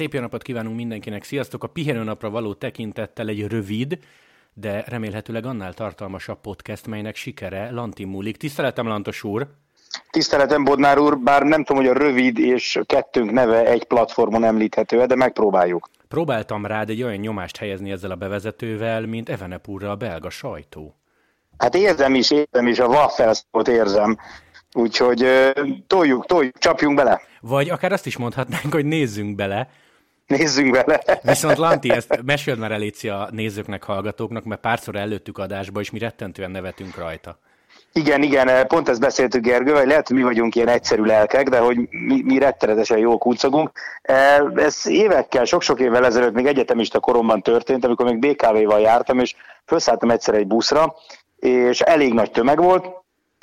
Szép jó napot kívánunk mindenkinek, sziasztok! A pihenőnapra való tekintettel egy rövid, de remélhetőleg annál tartalmasabb podcast, melynek sikere Lanti múlik. Tiszteletem, Lantos úr! Tiszteletem, Bodnár úr, bár nem tudom, hogy a rövid és kettőnk neve egy platformon említhető de megpróbáljuk. Próbáltam rád egy olyan nyomást helyezni ezzel a bevezetővel, mint Evenepurra a belga sajtó. Hát érzem is, érzem is, a waffelszót érzem. Úgyhogy toljuk, toljuk, csapjunk bele. Vagy akár azt is mondhatnánk, hogy nézzünk bele. Nézzünk bele. Viszont Lanti, ezt meséld már Eléci a nézőknek, hallgatóknak, mert párszor előttük adásba, és mi rettentően nevetünk rajta. Igen, igen, pont ezt beszéltük Gergő, lehet, hogy mi vagyunk ilyen egyszerű lelkek, de hogy mi, mi rettenetesen jól kuncogunk. Ez évekkel, sok-sok évvel ezelőtt még egyetemista koromban történt, amikor még BKV-val jártam, és felszálltam egyszer egy buszra, és elég nagy tömeg volt,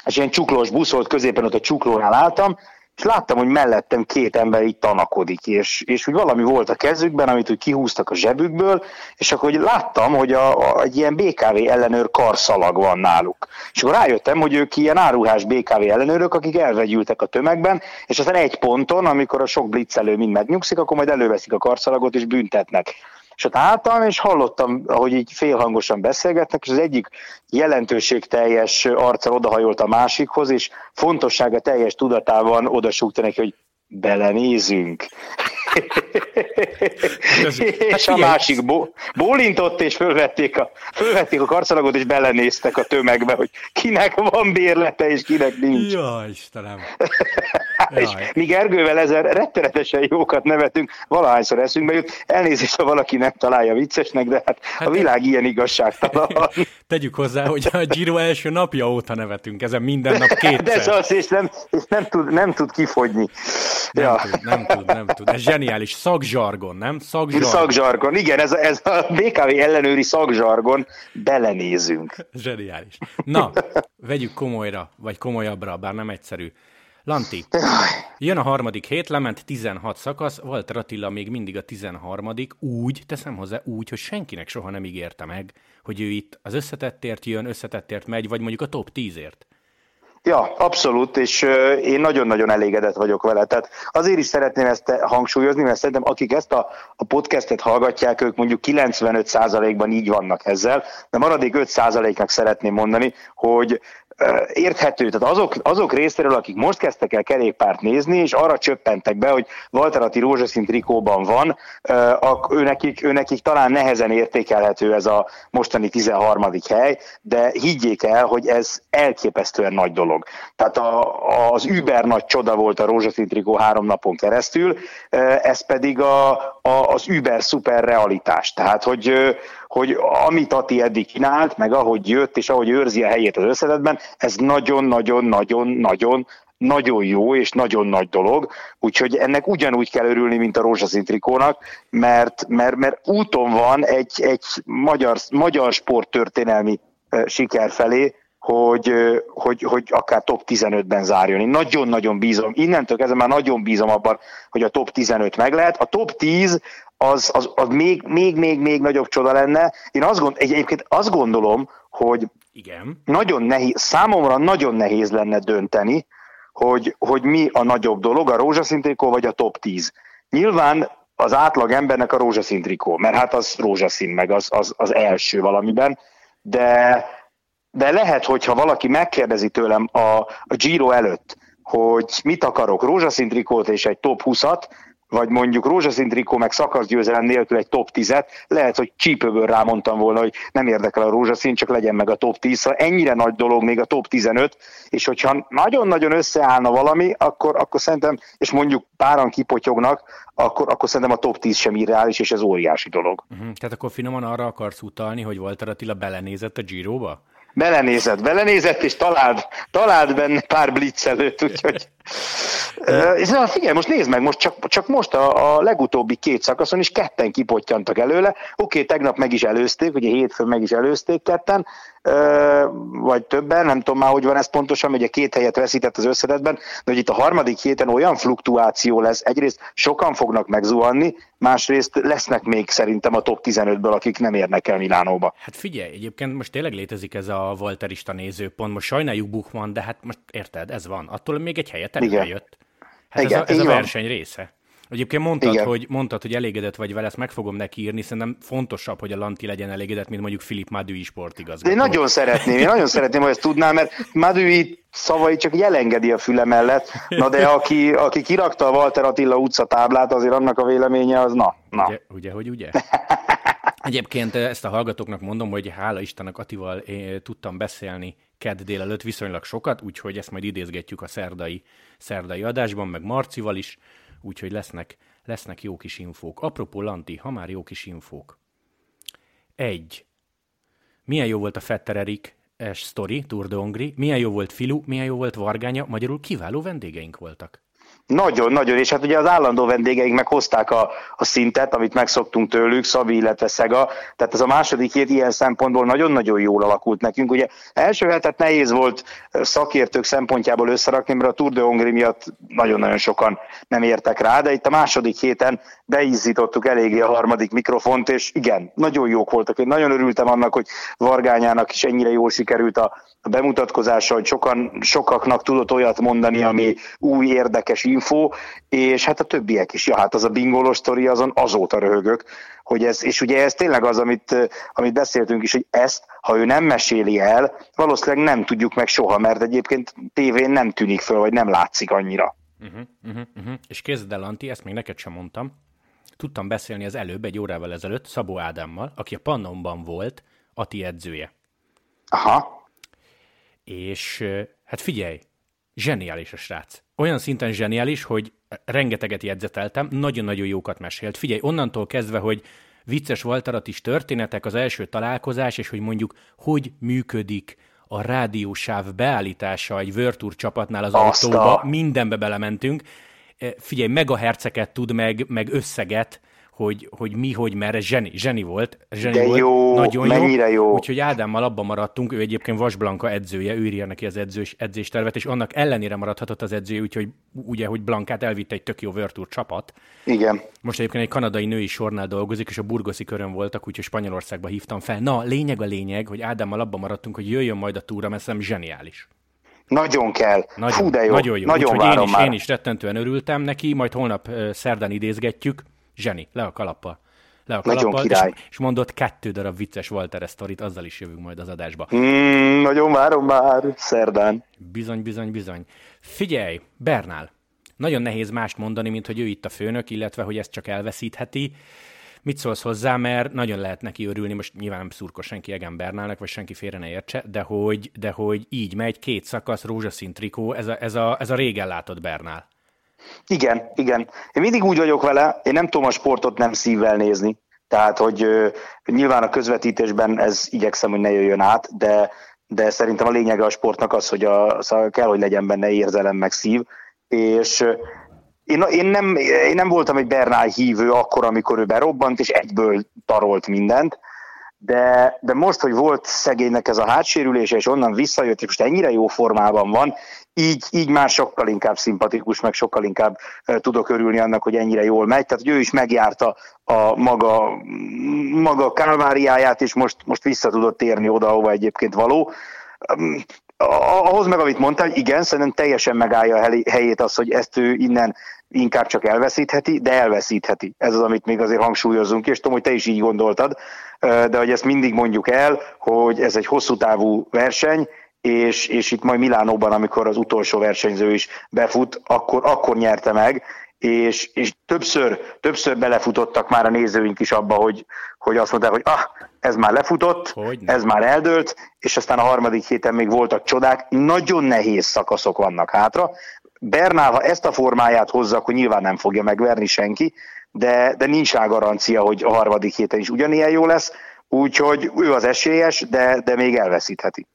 és ilyen csuklós busz volt, középen ott a csuklónál álltam, és láttam, hogy mellettem két ember így tanakodik, és, és úgy valami volt a kezükben, amit úgy kihúztak a zsebükből, és akkor hogy láttam, hogy a, a, egy ilyen BKV ellenőr karszalag van náluk. És akkor rájöttem, hogy ők ilyen áruhás BKV ellenőrök, akik elvegyültek a tömegben, és aztán egy ponton, amikor a sok blitzelő mind megnyugszik, akkor majd előveszik a karszalagot és büntetnek. És ott álltam, és hallottam, ahogy így félhangosan beszélgetnek, és az egyik jelentőségteljes arccal odahajolt a másikhoz, és fontossága teljes tudatában odasúgta neki, hogy belenézünk. Ez, és hát a másik bo- bólintott, és fölvették a, fölvették a karcalagot, és belenéztek a tömegbe, hogy kinek van bérlete, és kinek nincs. Jaj, Istenem. és mi Gergővel ezer rettenetesen jókat nevetünk, valahányszor eszünkbe jut. Elnézést, ha valaki nem találja viccesnek, de hát, hát a világ ilyen igazságtalan. Tegyük hozzá, hogy a Giro első napja óta nevetünk, ezen minden nap kétszer. De ez az, és nem, és nem, tud, nem tud kifogyni. Nem ja. tud, nem tud, nem tud. Ez zseniális. Szakzsargon, nem? Szakzsargon. Szakzsargon, igen, ez, ez a BKV ellenőri szakzsargon. Belenézünk. Zseniális. Na, vegyük komolyra, vagy komolyabbra, bár nem egyszerű. Lanti, jön a harmadik hét, lement 16 szakasz, Walter Attila még mindig a 13 úgy, teszem hozzá úgy, hogy senkinek soha nem ígérte meg, hogy ő itt az összetettért jön, összetettért megy, vagy mondjuk a top 10-ért. Ja, abszolút, és én nagyon-nagyon elégedett vagyok vele. Tehát azért is szeretném ezt hangsúlyozni, mert szerintem akik ezt a, a podcastet hallgatják, ők mondjuk 95%-ban így vannak ezzel, de maradék 5%-nak szeretném mondani, hogy érthető, tehát azok, azok részéről, akik most kezdtek el kerékpárt nézni, és arra csöppentek be, hogy Valterati rózsaszín trikóban van, ő nekik, ő nekik talán nehezen értékelhető ez a mostani 13. hely, de higgyék el, hogy ez elképesztően nagy dolog. Tehát a, az über nagy csoda volt a rózsaszín trikó három napon keresztül, ez pedig a, a, az über szuper realitás. Tehát, hogy, hogy amit Ati eddig csinált, meg ahogy jött, és ahogy őrzi a helyét az összetetben, ez nagyon-nagyon-nagyon-nagyon nagyon jó és nagyon nagy dolog, úgyhogy ennek ugyanúgy kell örülni, mint a rózsaszín trikónak, mert, mert, mert úton van egy, egy magyar, magyar sporttörténelmi siker felé, hogy, hogy, hogy akár top 15-ben zárjon. Én nagyon-nagyon bízom, innentől kezdve már nagyon bízom abban, hogy a top 15 meg lehet. A top 10 az, az, az még, még, még, még nagyobb csoda lenne. Én azt gond, egyébként azt gondolom, hogy Igen. nagyon nehéz, számomra nagyon nehéz lenne dönteni, hogy, hogy mi a nagyobb dolog, a rózsaszín trikó vagy a top 10. Nyilván az átlag embernek a rózsaszín trikó, mert hát az rózsaszín, meg az, az, az első valamiben, de, de lehet, hogyha valaki megkérdezi tőlem a, a Giro előtt, hogy mit akarok, rózsaszín trikót és egy top 20-at, vagy mondjuk rózsaszín trikó meg szakaszgyőzelem nélkül egy top 10-et, lehet, hogy csípőből rámondtam volna, hogy nem érdekel a rózsaszín, csak legyen meg a top 10, szóval ennyire nagy dolog még a top 15, és hogyha nagyon-nagyon összeállna valami, akkor, akkor szerintem, és mondjuk páran kipotyognak, akkor, akkor szerintem a top 10 sem irreális, és ez óriási dolog. Uh-huh. Tehát akkor finoman arra akarsz utalni, hogy Walter Attila belenézett a Giro-ba? Belenézett, belenézett, és talált, talált benne pár blitzelőt, úgyhogy... és na, figyelj, most nézd meg, most csak, csak most a, a legutóbbi két szakaszon is ketten kipottyantak előle. Oké, okay, tegnap meg is előzték, ugye hétfőn meg is előzték ketten, vagy többen, nem tudom már, hogy van ez pontosan, ugye két helyet veszített az összedetben, de hogy itt a harmadik héten olyan fluktuáció lesz, egyrészt sokan fognak megzuhanni, másrészt lesznek még szerintem a top 15-ből, akik nem érnek el Milánóba. Hát figyelj, egyébként most tényleg létezik ez a Volterista nézőpont, most sajnáljuk Buchmann, de hát most érted, ez van. Attól még egy helyet jött. Hát Igen. ez, a, ez a verseny része. Egyébként mondtad, hogy, mondtad, hogy elégedett vagy vele, ezt meg fogom neki írni, szerintem fontosabb, hogy a Lanti legyen elégedett, mint mondjuk Filip Madui sportigazgató. Én nagyon szeretném, én nagyon szeretném, hogy ezt tudnám, mert Madui szavai csak így elengedi a füle mellett, na de aki, aki kirakta a Walter Attila utca táblát, azért annak a véleménye az na. na. Ugye, ugye, hogy ugye? Egyébként ezt a hallgatóknak mondom, hogy hála Istennek Atival én tudtam beszélni kedd délelőtt viszonylag sokat, úgyhogy ezt majd idézgetjük a szerdai, szerdai adásban, meg Marcival is, úgyhogy lesznek, lesznek jó kis infók. Apropó Lanti, ha már jó kis infók. Egy. Milyen jó volt a Fetter Erik story, Tour de Hongri, milyen jó volt Filu, milyen jó volt Vargánya, magyarul kiváló vendégeink voltak. Nagyon, nagyon, és hát ugye az állandó vendégeink meghozták a, a szintet, amit megszoktunk tőlük, Szabi, illetve Szega, tehát ez a második hét ilyen szempontból nagyon-nagyon jól alakult nekünk. Ugye első hetet nehéz volt szakértők szempontjából összerakni, mert a Tour de Hongrie miatt nagyon-nagyon sokan nem értek rá, de itt a második héten beizzítottuk eléggé a harmadik mikrofont, és igen, nagyon jók voltak. Én nagyon örültem annak, hogy Vargányának is ennyire jól sikerült a, a bemutatkozása, hogy sokan, sokaknak tudott olyat mondani, ami új, érdekes info, és hát a többiek is. Ja, hát az a bingolós sztori, azon azóta röhögök, hogy ez, és ugye ez tényleg az, amit, amit beszéltünk is, hogy ezt, ha ő nem meséli el, valószínűleg nem tudjuk meg soha, mert egyébként tévén nem tűnik föl, vagy nem látszik annyira. Uh-huh, uh-huh, uh-huh. És kézzel el, Anti, ezt még neked sem mondtam. Tudtam beszélni az előbb, egy órával ezelőtt, Szabó Ádámmal, aki a Pannonban volt, Ati edzője. Aha. És hát figyelj, zseniális a srác. Olyan szinten zseniális, hogy rengeteget jegyzeteltem, nagyon-nagyon jókat mesélt. Figyelj, onnantól kezdve, hogy vicces Walterat is történetek, az első találkozás, és hogy mondjuk hogy működik a rádiósáv beállítása egy Virtur csapatnál az Azt autóba, mindenbe belementünk. Figyelj, megaherceket tud meg, meg összeget, hogy, hogy mi, hogy merre, zseni, zseni volt. Zseni De volt, jó, nagyon mennyire jó. jó. Úgyhogy Ádámmal abban maradtunk, ő egyébként Vas edzője, ő írja neki az edzős, edzéstervet, és annak ellenére maradhatott az edzője, úgyhogy ugye, hogy Blankát elvitte egy tök jó Virtual csapat. Igen. Most egyébként egy kanadai női sornál dolgozik, és a burgoszi körön voltak, úgyhogy Spanyolországba hívtam fel. Na, lényeg a lényeg, hogy Ádámmal abban maradtunk, hogy jöjjön majd a túra, mert szerintem zseniális. Nagyon kell. Nagyon, Fú, de jó. Nagyon jó. Nagyon Úgyhogy én is, már. én is rettentően örültem neki, majd holnap szerdán idézgetjük. Zseni, le a kalappal. Le a kalappal, nagyon király. És, és mondott kettő darab vicces Walter sztorit, azzal is jövünk majd az adásba. Mm, nagyon várom már, szerdán. Bizony, bizony, bizony. Figyelj, Bernál, nagyon nehéz mást mondani, mint hogy ő itt a főnök, illetve hogy ezt csak elveszítheti. Mit szólsz hozzá, mert nagyon lehet neki örülni, most nyilván nem szurkos senki Egen Bernálnak, vagy senki félre ne értse, de hogy, de hogy így megy, két szakasz, rózsaszín trikó, ez a, ez a, ez a régen látott Bernál. Igen, igen. Én mindig úgy vagyok vele, én nem tudom a sportot nem szívvel nézni. Tehát, hogy ö, nyilván a közvetítésben ez igyekszem, hogy ne jöjjön át, de, de szerintem a lényege a sportnak az, hogy a, szóval kell, hogy legyen benne érzelem meg szív, és én, én, nem, én nem voltam egy Bernál hívő akkor, amikor ő berobbant, és egyből tarolt mindent, de, de most, hogy volt szegénynek ez a hátsérülése, és onnan visszajött, és most ennyire jó formában van, így, így már sokkal inkább szimpatikus, meg sokkal inkább tudok örülni annak, hogy ennyire jól megy. Tehát, hogy ő is megjárta a maga, maga kálváriáját, és most, most vissza tudott térni oda, ahova egyébként való ahhoz meg, amit mondtál, igen, szerintem teljesen megállja a helyét az, hogy ezt ő innen inkább csak elveszítheti, de elveszítheti. Ez az, amit még azért hangsúlyozunk, és tudom, hogy te is így gondoltad, de hogy ezt mindig mondjuk el, hogy ez egy hosszú távú verseny, és, és itt majd Milánóban, amikor az utolsó versenyző is befut, akkor, akkor nyerte meg, és, és többször, többször belefutottak már a nézőink is abba, hogy, hogy azt mondták, hogy ah, ez már lefutott, Hogyne. ez már eldőlt, és aztán a harmadik héten még voltak csodák, nagyon nehéz szakaszok vannak hátra. Bernál, ha ezt a formáját hozza, akkor nyilván nem fogja megverni senki, de, de nincs rá garancia, hogy a harmadik héten is ugyanilyen jó lesz, úgyhogy ő az esélyes, de, de még elveszítheti.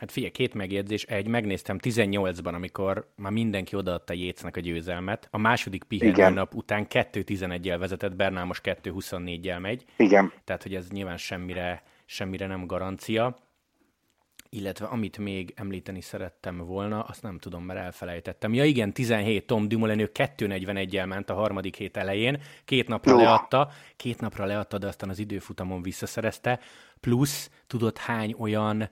Hát figyelj, két megjegyzés. Egy, megnéztem 18-ban, amikor már mindenki odaadta Jécnek a győzelmet. A második pihenő nap után 2-11-jel vezetett, Bernál most 2-24-jel megy. Igen. Tehát, hogy ez nyilván semmire, semmire nem garancia. Illetve amit még említeni szerettem volna, azt nem tudom, mert elfelejtettem. Ja igen, 17, Tom Dumoulin, ő 2.41-el ment a harmadik hét elején, két napra Jó. leadta, két napra leadta, de aztán az időfutamon visszaszerezte, plusz tudod hány olyan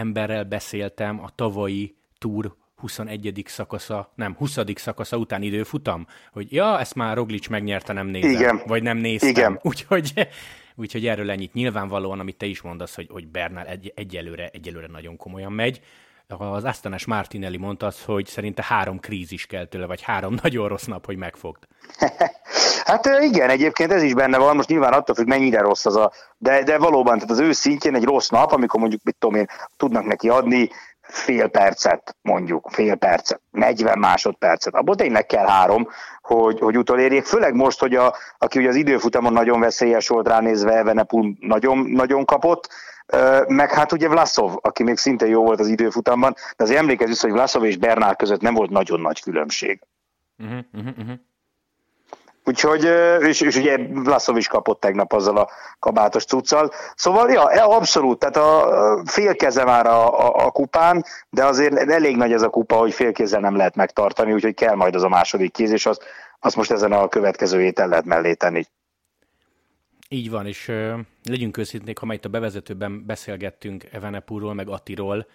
emberrel beszéltem a tavalyi túr 21. szakasza, nem, 20. szakasza után időfutam, hogy ja, ezt már Roglic megnyerte, nem nézem, Igen. vagy nem néztem. Igen. Úgyhogy, úgyhogy erről ennyit. Nyilvánvalóan, amit te is mondasz, hogy, hogy Bernál egy, egyelőre, egyelőre nagyon komolyan megy. Az Astanes Martinelli mondta azt, hogy szerinte három krízis kell tőle, vagy három nagyon rossz nap, hogy megfogd. Hát igen, egyébként ez is benne van, most nyilván attól függ, mennyire rossz az a, de, de valóban, tehát az ő szintjén egy rossz nap, amikor mondjuk, mit tudom én, tudnak neki adni fél percet, mondjuk, fél percet, 40 másodpercet, abból tényleg kell három, hogy, hogy utolérjék, főleg most, hogy a, aki ugye az időfutamon nagyon veszélyes volt ránézve, Evenepul nagyon, nagyon kapott, meg hát ugye Vlasov, aki még szintén jó volt az időfutamban, de az emlékezz vissza, hogy Vlasov és Bernál között nem volt nagyon nagy különbség. Uh-huh, uh-huh. Úgyhogy, és, és ugye Vlasov is kapott tegnap azzal a kabátos cuccal. Szóval, ja, abszolút, tehát a félkeze már a, a, a kupán, de azért elég nagy ez a kupa, hogy félkézzel nem lehet megtartani, úgyhogy kell majd az a második kéz, és azt, azt most ezen a következő héten lehet mellé tenni. Így van, és uh, legyünk őszinték, ha már itt a bevezetőben beszélgettünk Evenepurról, meg Attiról,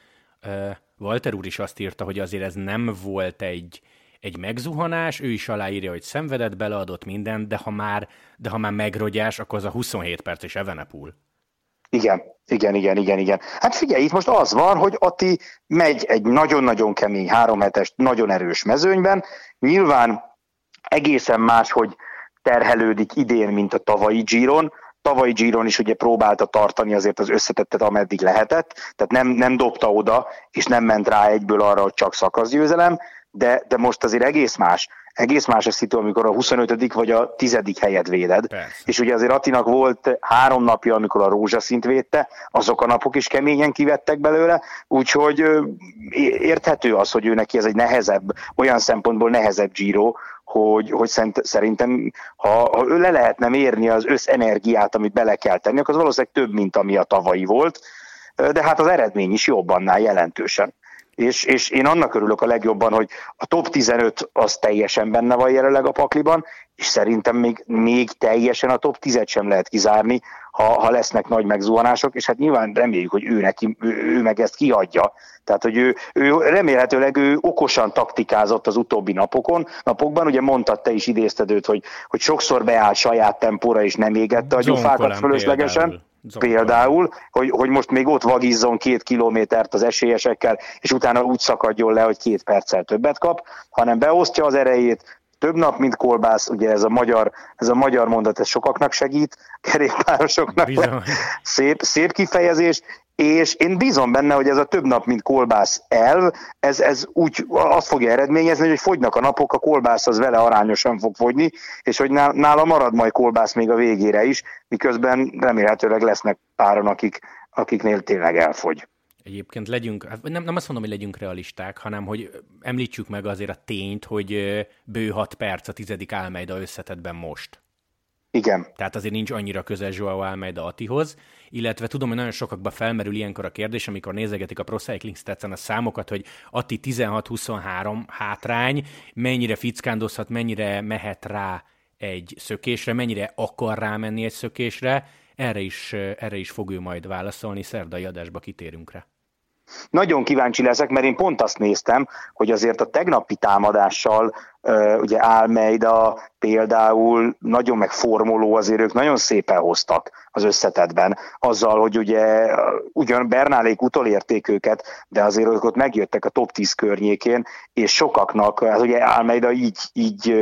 uh, Walter úr is azt írta, hogy azért ez nem volt egy, egy megzuhanás, ő is aláírja, hogy szenvedett, beleadott mindent, de ha már, de ha már megrogyás, akkor az a 27 perces Evenepul. Igen, igen, igen, igen, igen. Hát figyelj, itt most az van, hogy Ati megy egy nagyon-nagyon kemény háromhetes, nagyon erős mezőnyben. Nyilván egészen más, hogy terhelődik idén, mint a tavalyi Giron. Tavalyi Giron is ugye próbálta tartani azért az összetettet, ameddig lehetett, tehát nem, nem dobta oda, és nem ment rá egyből arra, hogy csak szakaszgyőzelem, de, de most azért egész más. Egész más a szitu, amikor a 25. vagy a 10. helyet véded. Persze. És ugye azért Attinak volt három napja, amikor a rózsaszint védte, azok a napok is keményen kivettek belőle, úgyhogy érthető az, hogy ő neki ez egy nehezebb, olyan szempontból nehezebb Giro, hogy, hogy szerintem, ha, ha le lehetne mérni az összenergiát, amit bele kell tenni, akkor az valószínűleg több, mint ami a tavalyi volt, de hát az eredmény is jobb annál jelentősen és, és én annak örülök a legjobban, hogy a top 15 az teljesen benne van jelenleg a pakliban, és szerintem még, még teljesen a top 10-et sem lehet kizárni, ha, ha lesznek nagy megzuhanások, és hát nyilván reméljük, hogy ő, neki, ő, ő meg ezt kiadja. Tehát, hogy ő, ő remélhetőleg ő okosan taktikázott az utóbbi napokon, napokban, ugye mondtad te is idézted őt, hogy, hogy sokszor beállt saját tempóra, és nem égette a gyufákat fölöslegesen. Például. Például, hogy, hogy most még ott vagizzon két kilométert az esélyesekkel, és utána úgy szakadjon le, hogy két perccel többet kap, hanem beosztja az erejét, több nap, mint kolbász, ugye ez a magyar, ez a magyar mondat, ez sokaknak segít, kerékpárosoknak. Szép, szép kifejezés, és én bízom benne, hogy ez a több nap, mint kolbász elv, ez, ez úgy azt fogja eredményezni, hogy fogynak a napok, a kolbász az vele arányosan fog fogyni, és hogy nála marad majd kolbász még a végére is, miközben remélhetőleg lesznek páran, akik, akiknél tényleg elfogy. Egyébként legyünk, hát nem, nem azt mondom, hogy legyünk realisták, hanem hogy említsük meg azért a tényt, hogy bő 6 perc a tizedik Almeida összetetben most. Igen. Tehát azért nincs annyira közel Joao Almeida Atihoz, illetve tudom, hogy nagyon sokakban felmerül ilyenkor a kérdés, amikor nézegetik a Pro Cycling stats a számokat, hogy Ati 16-23 hátrány, mennyire fickándozhat, mennyire mehet rá egy szökésre, mennyire akar rámenni egy szökésre, erre is, erre is fog ő majd válaszolni, szerdai adásba kitérünk rá. Nagyon kíváncsi leszek, mert én pont azt néztem, hogy azért a tegnapi támadással ugye Almeida például nagyon megformoló, azért ők nagyon szépen hoztak az összetetben, azzal, hogy ugye ugyan Bernálék utolérték őket, de azért ők ott megjöttek a top 10 környékén, és sokaknak, hát ugye Almeida így, így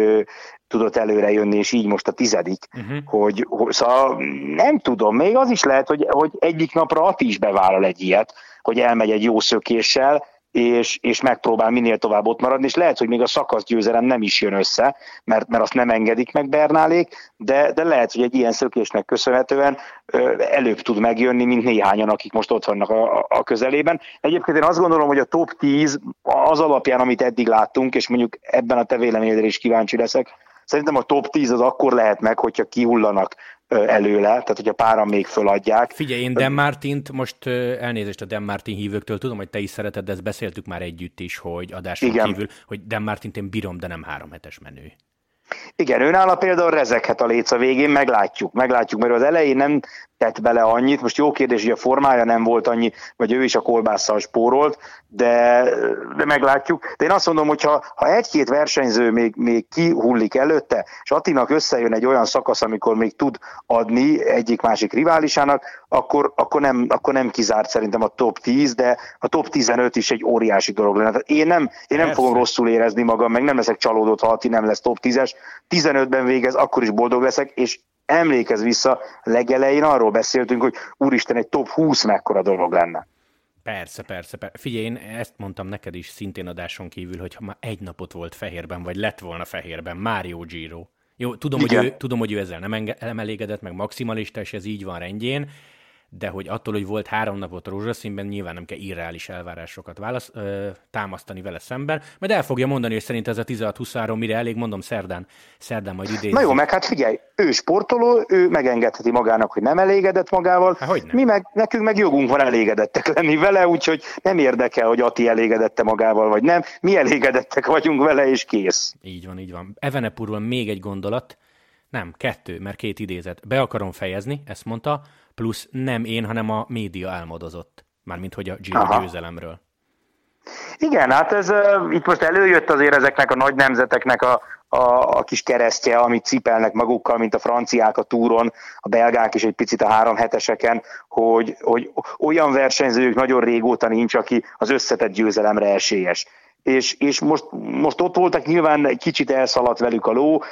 tudott előre jönni, és így most a tizedik, uh-huh. hogy, hogy szóval nem tudom, még az is lehet, hogy, hogy egyik napra Ati is bevállal egy ilyet, hogy elmegy egy jó szökéssel, és, és megpróbál minél tovább ott maradni, és lehet, hogy még a szakaszgyőzelem nem is jön össze, mert, mert azt nem engedik meg Bernálék, de, de lehet, hogy egy ilyen szökésnek köszönhetően ö, előbb tud megjönni, mint néhányan, akik most ott vannak a, a közelében. Egyébként én azt gondolom, hogy a top 10 az alapján, amit eddig láttunk, és mondjuk ebben a te véleményedre is kíváncsi leszek, Szerintem a top 10 az akkor lehet meg, hogyha kihullanak előle, tehát hogyha páran még föladják. Figyelj, én Dan Martint, most elnézést a Dan Martin hívőktől, tudom, hogy te is szereted, de ezt beszéltük már együtt is, hogy adáson Igen. kívül, hogy Dan Martint én bírom, de nem három hetes menő. Igen, őnála például rezeghet a léc a végén, meglátjuk, meglátjuk, mert az elején nem tett bele annyit. Most jó kérdés, hogy a formája nem volt annyi, vagy ő is a kolbásszal spórolt, de, de meglátjuk. De én azt mondom, hogy ha, ha egy-két versenyző még, még kihullik előtte, és Attinak összejön egy olyan szakasz, amikor még tud adni egyik-másik riválisának, akkor, akkor, nem, akkor nem kizárt szerintem a top 10, de a top 15 is egy óriási dolog lenne. Tehát én nem, én nem fogom rosszul érezni magam, meg nem leszek csalódott, ha Atti nem lesz top 10-es. 15-ben végez, akkor is boldog leszek, és emlékez vissza, legelején arról beszéltünk, hogy úristen, egy top 20 mekkora dolog lenne. Persze, persze, persze. Figyelj, én ezt mondtam neked is szintén adáson kívül, hogy ha már egy napot volt fehérben, vagy lett volna fehérben, Mário Giro. Jó, tudom, hogy ő, tudom, hogy ő ezzel nem, enge- nem elégedett, meg maximalista, és ez így van rendjén, de hogy attól, hogy volt három napot rózsaszínben, nyilván nem kell irreális elvárásokat válasz, ö, támasztani vele szemben, majd el fogja mondani, hogy szerint ez a 16-23 mire elég, mondom szerdán, szerdán majd idén. Na jó, meg hát figyelj, ő sportoló, ő megengedheti magának, hogy nem elégedett magával, Há, hogy nem? mi meg, nekünk meg jogunk van elégedettek lenni vele, úgyhogy nem érdekel, hogy Ati elégedette magával, vagy nem, mi elégedettek vagyunk vele, és kész. Így van, így van. Evenepurról még egy gondolat, nem, kettő, mert két idézet. Be akarom fejezni, ezt mondta, plusz nem én, hanem a média álmodozott. Mármint, hogy a Giro Aha. győzelemről. Igen, hát ez uh, itt most előjött azért ezeknek a nagy nemzeteknek a, a, a kis keresztje, amit cipelnek magukkal, mint a franciák a túron, a belgák is egy picit a három heteseken, hogy, hogy olyan versenyzők nagyon régóta nincs, aki az összetett győzelemre esélyes. És, és most, most ott voltak, nyilván egy kicsit elszaladt velük a ló,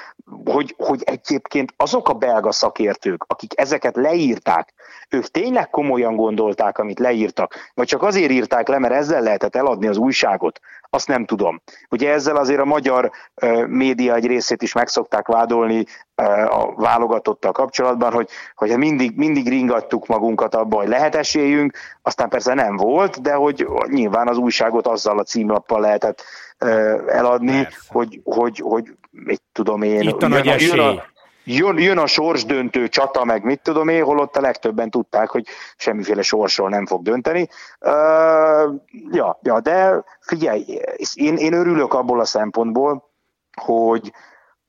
hogy, hogy egyébként azok a belga szakértők, akik ezeket leírták, ők tényleg komolyan gondolták, amit leírtak, vagy csak azért írták le, mert ezzel lehetett eladni az újságot, azt nem tudom. Ugye ezzel azért a magyar uh, média egy részét is megszokták vádolni uh, a válogatottal kapcsolatban, hogy, hogy mindig, mindig ringattuk magunkat abba, hogy lehet esélyünk, aztán persze nem volt, de hogy nyilván az újságot azzal a címlappal lehetett uh, eladni, Persze. hogy, hogy, hogy mit tudom én. Itt a nagy jön, esély. a, jön, jön a sorsdöntő csata, meg mit tudom én, holott a legtöbben tudták, hogy semmiféle sorsról nem fog dönteni. Uh, ja, ja, de figyelj, én, én örülök abból a szempontból, hogy,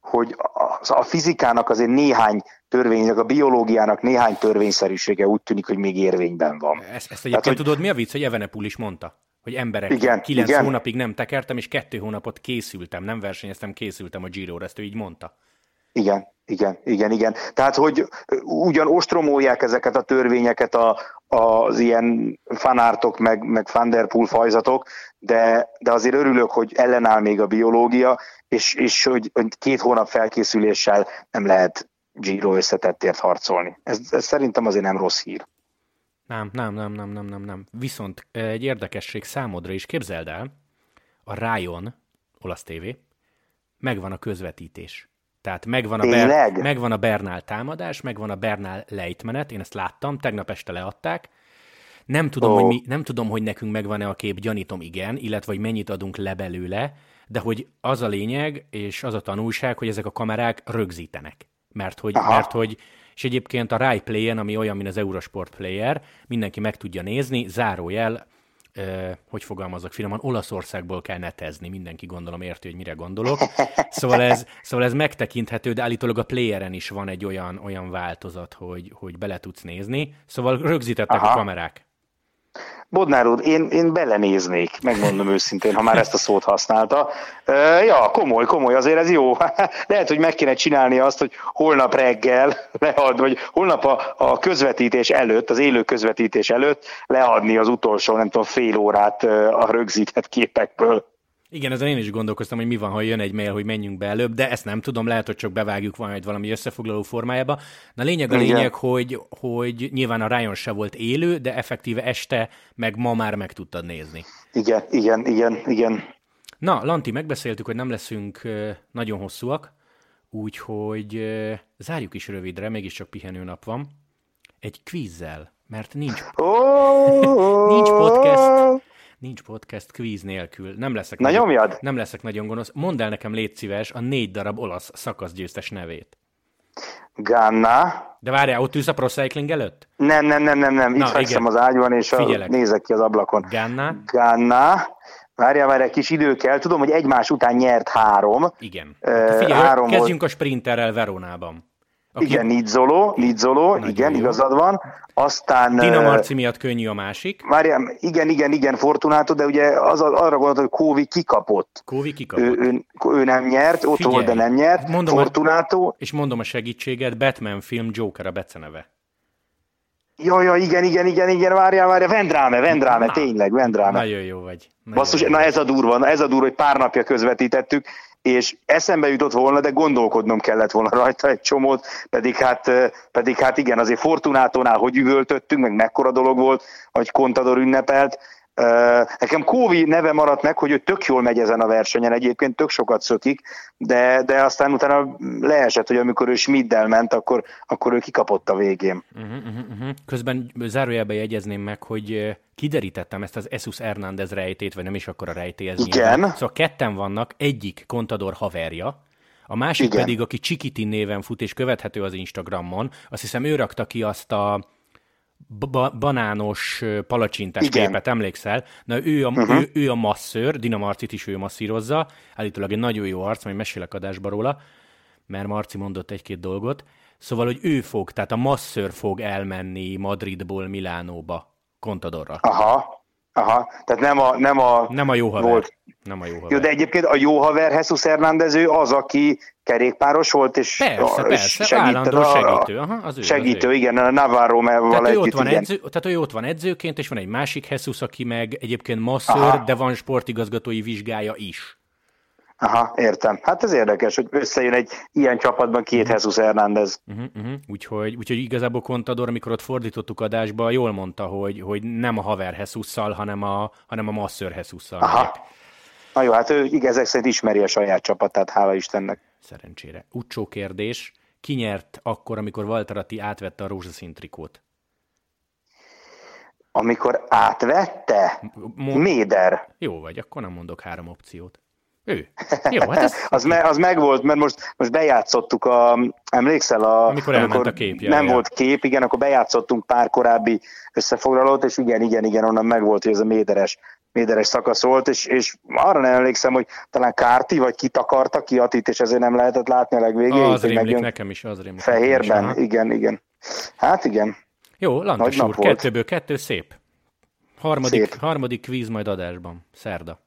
hogy a, a fizikának azért néhány törvénynek, a biológiának néhány törvényszerűsége úgy tűnik, hogy még érvényben van. Ezt, ezt egyébként Hát, hogy- tudod, mi a vicc, hogy Evenepul is mondta? Hogy emberek, Igen, kilenc igen. hónapig nem tekertem, és kettő hónapot készültem, nem versenyeztem, készültem a Giro-ra, ezt ő így mondta. Igen, igen, igen, igen. Tehát, hogy ugyan ostromolják ezeket a törvényeket a, az ilyen fanártok, meg, meg Van der Poel fajzatok, de, de azért örülök, hogy ellenáll még a biológia, és, és hogy, hogy két hónap felkészüléssel nem lehet Giro összetettért harcolni. Ez, ez szerintem azért nem rossz hír. Nem, nem, nem, nem, nem, nem, nem. Viszont egy érdekesség számodra is, képzeld el, a Ryan, olasz tévé, megvan a közvetítés. Tehát megvan a? Ber- megvan a Bernál támadás, megvan a Bernál lejtmenet, én ezt láttam, tegnap este leadták. Nem tudom, Ó. hogy mi, nem tudom, hogy nekünk megvan-e a kép, gyanítom igen, illetve hogy mennyit adunk le belőle, de hogy az a lényeg, és az a tanulság, hogy ezek a kamerák rögzítenek. Mert hogy, Aha. mert hogy és egyébként a Rai Play-en, ami olyan, mint az Eurosport Player, mindenki meg tudja nézni, zárójel, hogy fogalmazok finoman, Olaszországból kell netezni, mindenki gondolom érti, hogy mire gondolok. Szóval ez, szóval ez megtekinthető, de állítólag a Playeren is van egy olyan, olyan változat, hogy, hogy bele tudsz nézni. Szóval rögzítettek Aha. a kamerák. Bodnár úr, én, én belenéznék, megmondom őszintén, ha már ezt a szót használta. Ja, komoly, komoly, azért ez jó. Lehet, hogy meg kéne csinálni azt, hogy holnap reggel lead, vagy holnap a, a közvetítés előtt, az élő közvetítés előtt leadni az utolsó, nem tudom, fél órát a rögzített képekből. Igen, ezen én is gondolkoztam, hogy mi van, ha jön egy mail, hogy menjünk be előbb, de ezt nem tudom, lehet, hogy csak bevágjuk majd valami összefoglaló formájába. Na lényeg a Igen. lényeg, hogy, hogy nyilván a Ryan se volt élő, de effektíve este, meg ma már meg tudtad nézni. Igen, igen, igen, igen. Na, Lanti, megbeszéltük, hogy nem leszünk nagyon hosszúak, úgyhogy zárjuk is rövidre, mégiscsak pihenőnap van. Egy kvízzel, mert nincs, Oh, nincs podcast kvíz nélkül. Nem leszek, Na nagyon, nyomjad! nem leszek nagyon gonosz. Mondd el nekem, légy szíves, a négy darab olasz szakaszgyőztes nevét. Ganna. De várjál, ott ülsz a Pro Cycling előtt? Nem, nem, nem, nem, nem. Itt Na, fekszem igen. az ágyban, és a, Figyelek. nézek ki az ablakon. Ganna? Ganna. Várjál, várjál, kis idő kell. Tudom, hogy egymás után nyert három. Igen. Ö, Akkor figyelj, három kezdjünk a sprinterrel Veronában. Aki... Igen, Nidzoló, Nidzoló, igen, jó. igazad van. Aztán... Tina Marci miatt könnyű a másik. Várjál, igen, igen, igen, Fortunato, de ugye az, arra gondolt, hogy Kóvi kikapott. Kóvi kikapott. Ő, ő, ő nem nyert, ott Figyelj, volt, de nem nyert. Mondom Fortunato... A, és mondom a segítséget, Batman film Joker a beceneve. Ja, ja, igen, igen, igen, igen, várjál, várjál, Vendráme, Vendráme, na, tényleg, Vendráme. Nagyon jó vagy. Nagyon Basszus, jó na ez a durva, na ez a durva, hogy pár napja közvetítettük, és eszembe jutott volna, de gondolkodnom kellett volna rajta egy csomót, pedig hát, pedig hát igen, azért Fortunátónál hogy üvöltöttünk, meg mekkora dolog volt, hogy Contador ünnepelt, Nekem Kóvi neve maradt meg, hogy ő tök jól megy ezen a versenyen, egyébként tök sokat szökik, de, de aztán utána leesett, hogy amikor ő Schmiddel ment, akkor, akkor ő kikapott a végén. Uh-huh, uh-huh. Közben zárójelbe jegyezném meg, hogy kiderítettem ezt az Esus Hernández rejtét, vagy nem is akkor a rejté. Ez Igen. Nyilván. Szóval ketten vannak, egyik Contador haverja, a másik Igen. pedig, aki Csikitin néven fut és követhető az Instagramon, azt hiszem ő rakta ki azt a ba- banános palacsintás Igen. képet, emlékszel? Na ő a, uh-huh. ő, ő a masszőr, Dina Marcit is ő masszírozza, állítólag egy nagyon jó arc, majd mesélek adásba róla, mert Marci mondott egy-két dolgot. Szóval, hogy ő fog, tehát a masszőr fog elmenni Madridból Milánóba, Contadorra. Aha. Aha, tehát nem a, nem a, nem a jó haver. Volt. Nem a jó haver. Jó, de egyébként a jó haver Jesus Hernández, ő az, aki kerékpáros volt, és persze, a, persze, segítő, a, segítő. Aha, az ő, segítő, az ő. igen, a Navarro-val együtt, ott van igen. Edző, tehát ő ott van edzőként, és van egy másik Jesus, aki meg egyébként masször, de van sportigazgatói vizsgája is. Aha, értem. Hát ez érdekes, hogy összejön egy ilyen csapatban két uh-huh. Jesus Hernández. Uh-huh, uh-huh. Úgyhogy, úgyhogy igazából Contador, amikor ott fordítottuk adásba, jól mondta, hogy, hogy nem a haver Jesusszal, hanem a, hanem a masször Jesusszal. Aha. Na jó, hát ő ezek szerint ismeri a saját csapatát, hála Istennek. Szerencsére. Utcsó kérdés. Ki nyert akkor, amikor Walter Atti átvette a rózsaszín trikót? Amikor átvette? Mo- Méder. Jó vagy, akkor nem mondok három opciót. Ő. Jó, hát ez... az, me, az megvolt, mert most, most bejátszottuk a, emlékszel? A, amikor elment amikor a kép. Ja, nem ja. volt kép, igen, akkor bejátszottunk pár korábbi összefoglalót, és igen, igen, igen, onnan megvolt, hogy ez a méderes, méderes szakasz volt, és, és arra nem emlékszem, hogy talán Kárti, vagy kitakarta ki Atit, és ezért nem lehetett látni a legvégéig. Az rémlik nekem is, az rémlik Fehérben, is, igen, igen. Hát igen. Jó, Lantos úr, kettőből kettő szép. Harmadik, szép. harmadik kvíz majd adásban, szerda.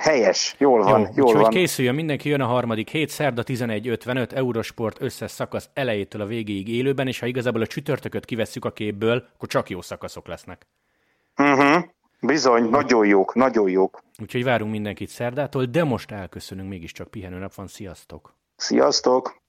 Helyes, jól van, Jó, jól úgyhogy van. készüljön mindenki, jön a harmadik hét, szerda 11.55, Eurosport összes szakasz elejétől a végéig élőben, és ha igazából a csütörtököt kivesszük a képből, akkor csak jó szakaszok lesznek. Uh-huh. Bizony, nagyon jók, nagyon jók. Úgyhogy várunk mindenkit szerdától, de most elköszönünk, mégiscsak pihenőnap van, sziasztok! Sziasztok!